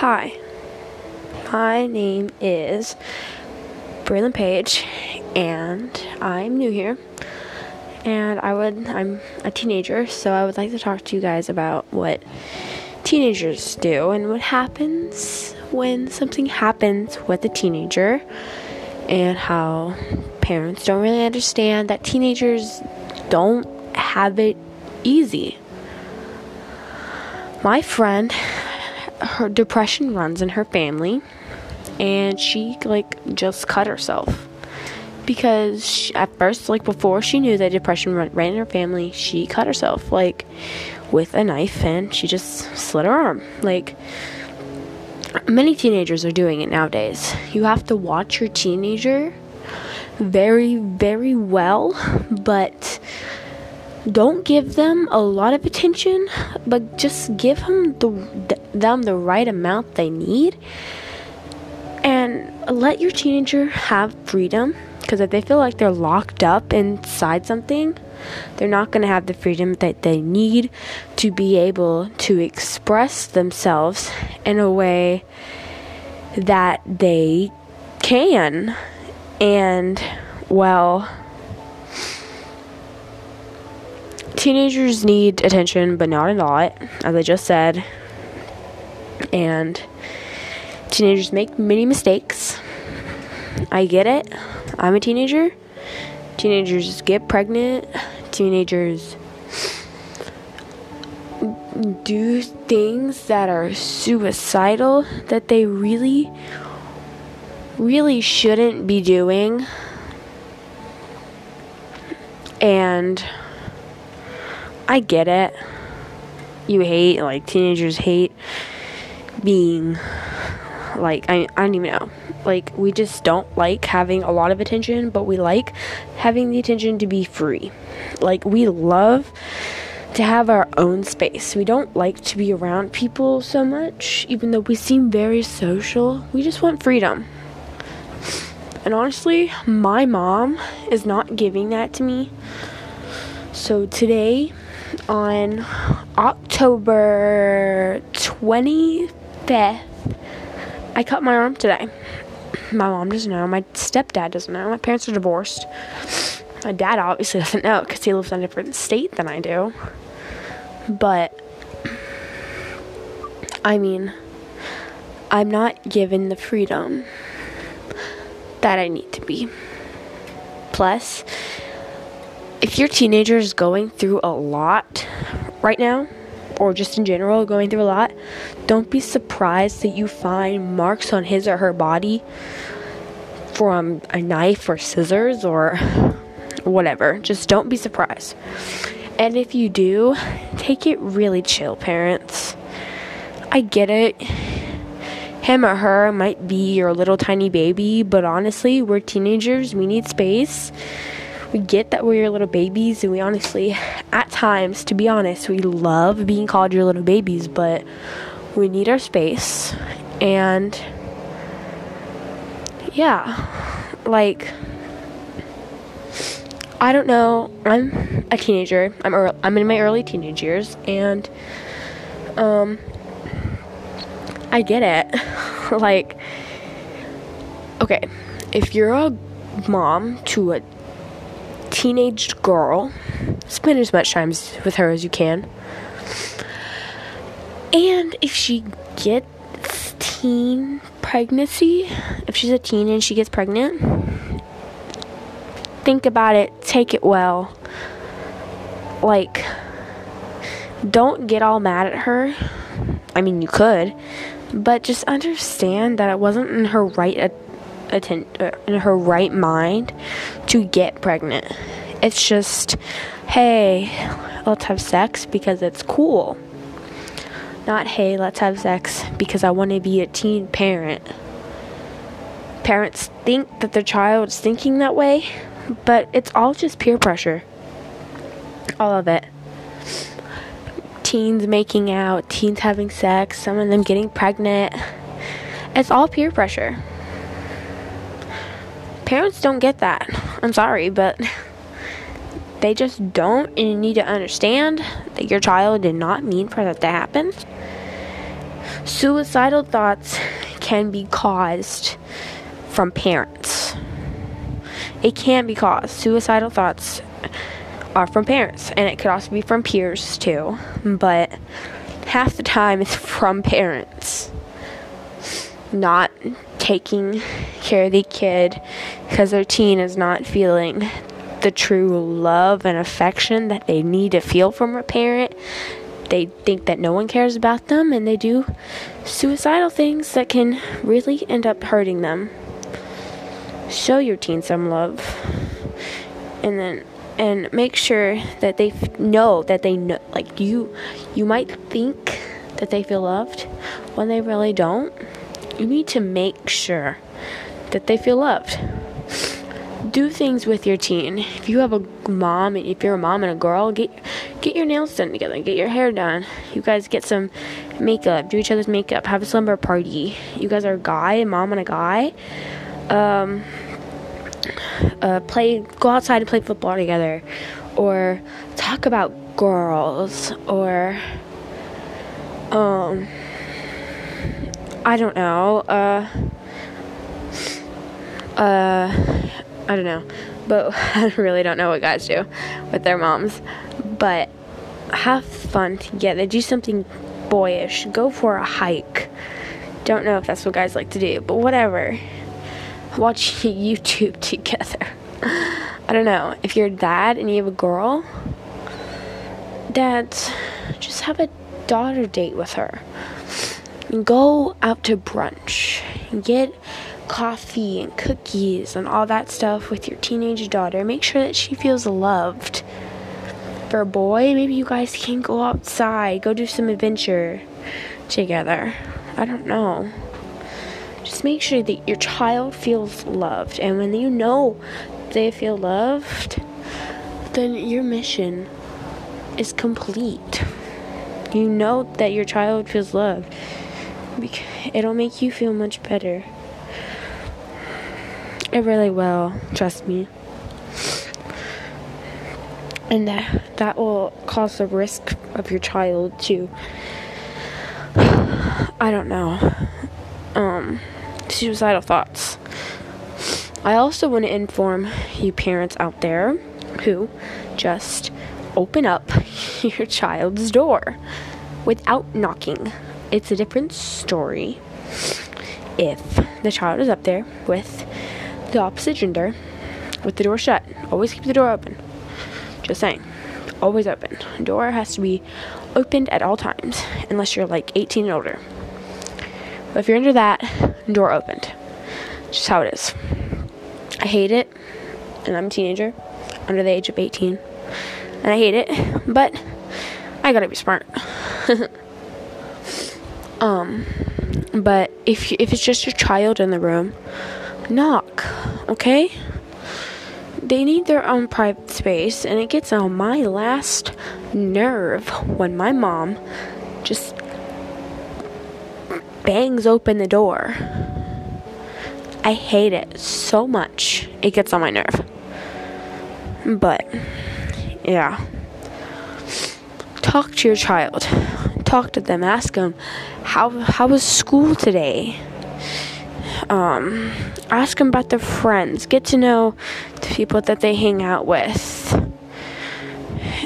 Hi, my name is Braylon Page, and I'm new here. And I would, I'm a teenager, so I would like to talk to you guys about what teenagers do and what happens when something happens with a teenager, and how parents don't really understand that teenagers don't have it easy. My friend her depression runs in her family and she like just cut herself. Because she, at first like before she knew that depression ran, ran in her family she cut herself like with a knife and she just slit her arm. Like many teenagers are doing it nowadays. You have to watch your teenager very very well but don't give them a lot of attention, but just give them the them the right amount they need, and let your teenager have freedom. Because if they feel like they're locked up inside something, they're not going to have the freedom that they need to be able to express themselves in a way that they can. And, well, teenagers need attention, but not a lot, as I just said. And teenagers make many mistakes. I get it. I'm a teenager. Teenagers get pregnant. Teenagers do things that are suicidal that they really, really shouldn't be doing. And I get it. You hate, like, teenagers hate being, like, I, I don't even know. Like, we just don't like having a lot of attention, but we like having the attention to be free. Like, we love to have our own space. We don't like to be around people so much, even though we seem very social. We just want freedom. And honestly, my mom is not giving that to me. So today, on October 25th, I cut my arm today. My mom doesn't know. My stepdad doesn't know. My parents are divorced. My dad obviously doesn't know because he lives in a different state than I do. But, I mean, I'm not given the freedom that I need to be. Plus, if your teenager is going through a lot right now, or just in general going through a lot, don't be surprised that you find marks on his or her body from a knife or scissors or whatever. Just don't be surprised. And if you do, take it really chill, parents. I get it. Him or her might be your little tiny baby, but honestly, we're teenagers. We need space we get that we're your little babies, and we honestly, at times, to be honest, we love being called your little babies, but we need our space. And yeah, like, I don't know. I'm a teenager. I'm early, I'm in my early teenage years, and um, I get it. like, okay, if you're a mom to a teenage girl. Spend as much time with her as you can. And if she gets teen pregnancy, if she's a teen and she gets pregnant, think about it, take it well. Like, don't get all mad at her. I mean, you could, but just understand that it wasn't in her right atten- uh, in her right mind to get pregnant. It's just, hey, let's have sex because it's cool. Not, hey, let's have sex because I want to be a teen parent. Parents think that their child is thinking that way, but it's all just peer pressure. All of it. Teens making out, teens having sex, some of them getting pregnant. It's all peer pressure parents don't get that. I'm sorry, but they just don't, and you need to understand that your child did not mean for that to happen. suicidal thoughts can be caused from parents. It can be caused. Suicidal thoughts are from parents, and it could also be from peers too, but half the time it's from parents not taking care of the kid because their teen is not feeling the true love and affection that they need to feel from a parent. They think that no one cares about them and they do suicidal things that can really end up hurting them. Show your teen some love. And then and make sure that they f- know that they know like you you might think that they feel loved when they really don't you need to make sure that they feel loved. Do things with your teen. If you have a mom if you're a mom and a girl get get your nails done together. Get your hair done. You guys get some makeup. Do each other's makeup. Have a slumber party. You guys are a guy a mom and a guy. Um uh, play, go outside and play football together, or talk about girls, or um, I don't know, uh, uh, I don't know, but I really don't know what guys do with their moms, but have fun together, do something boyish, go for a hike. Don't know if that's what guys like to do, but whatever watch YouTube together. I don't know. If you're a dad and you have a girl, dads, just have a daughter date with her. Go out to brunch. And get coffee and cookies and all that stuff with your teenage daughter. Make sure that she feels loved. For a boy, maybe you guys can go outside, go do some adventure together. I don't know just make sure that your child feels loved. And when you know they feel loved, then your mission is complete. You know that your child feels loved. It'll make you feel much better. It really will, trust me. And that that will cause the risk of your child to I don't know. Um suicidal thoughts. I also want to inform you parents out there who just open up your child's door without knocking. It's a different story if the child is up there with the opposite gender with the door shut. Always keep the door open. Just saying. Always open. Door has to be opened at all times unless you're like 18 and older. But if you're under that, door opened. Just how it is. I hate it, and I'm a teenager, under the age of 18, and I hate it, but I gotta be smart. um, but if you, if it's just your child in the room, knock, okay? They need their own private space, and it gets on my last nerve when my mom just bangs open the door. I hate it so much. It gets on my nerve. But, yeah. Talk to your child. Talk to them. Ask them, how, how was school today? Um, ask them about their friends. Get to know the people that they hang out with.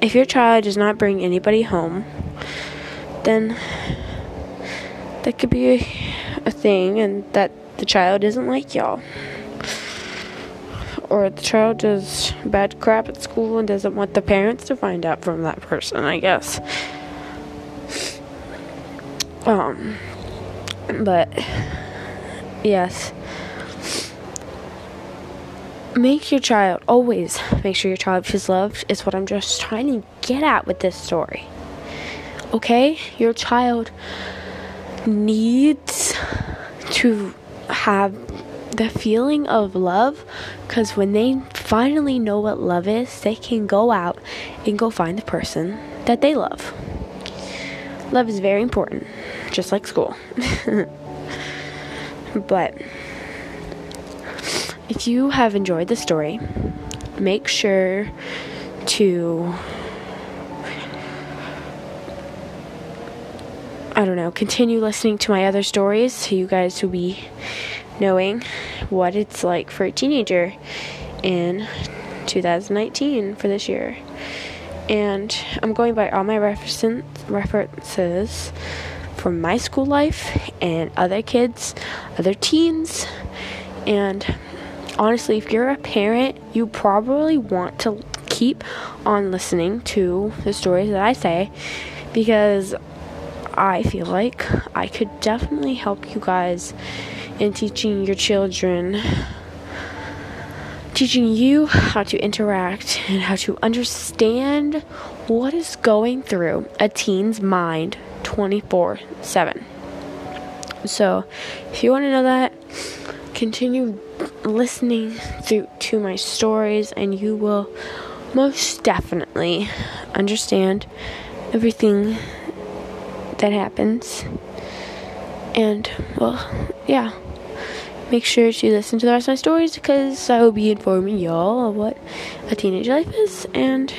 If your child does not bring anybody home, then that could be a, a thing, and that the child isn't like y'all. Or the child does bad crap at school and doesn't want the parents to find out from that person, I guess. Um, but, yes. Make your child, always make sure your child feels loved, is what I'm just trying to get at with this story. Okay? Your child needs to have the feeling of love because when they finally know what love is, they can go out and go find the person that they love. Love is very important, just like school. but if you have enjoyed the story, make sure to I don't know, continue listening to my other stories so you guys will be knowing what it's like for a teenager in 2019 for this year. And I'm going by all my references from my school life and other kids, other teens. And honestly, if you're a parent, you probably want to keep on listening to the stories that I say because I feel like I could definitely help you guys in teaching your children teaching you how to interact and how to understand what is going through a teen's mind 24 7. So, if you want to know that, continue listening through to my stories and you will most definitely understand everything that happens. And well, yeah make sure to listen to the rest of my stories because I will be informing y'all of what a teenage life is. And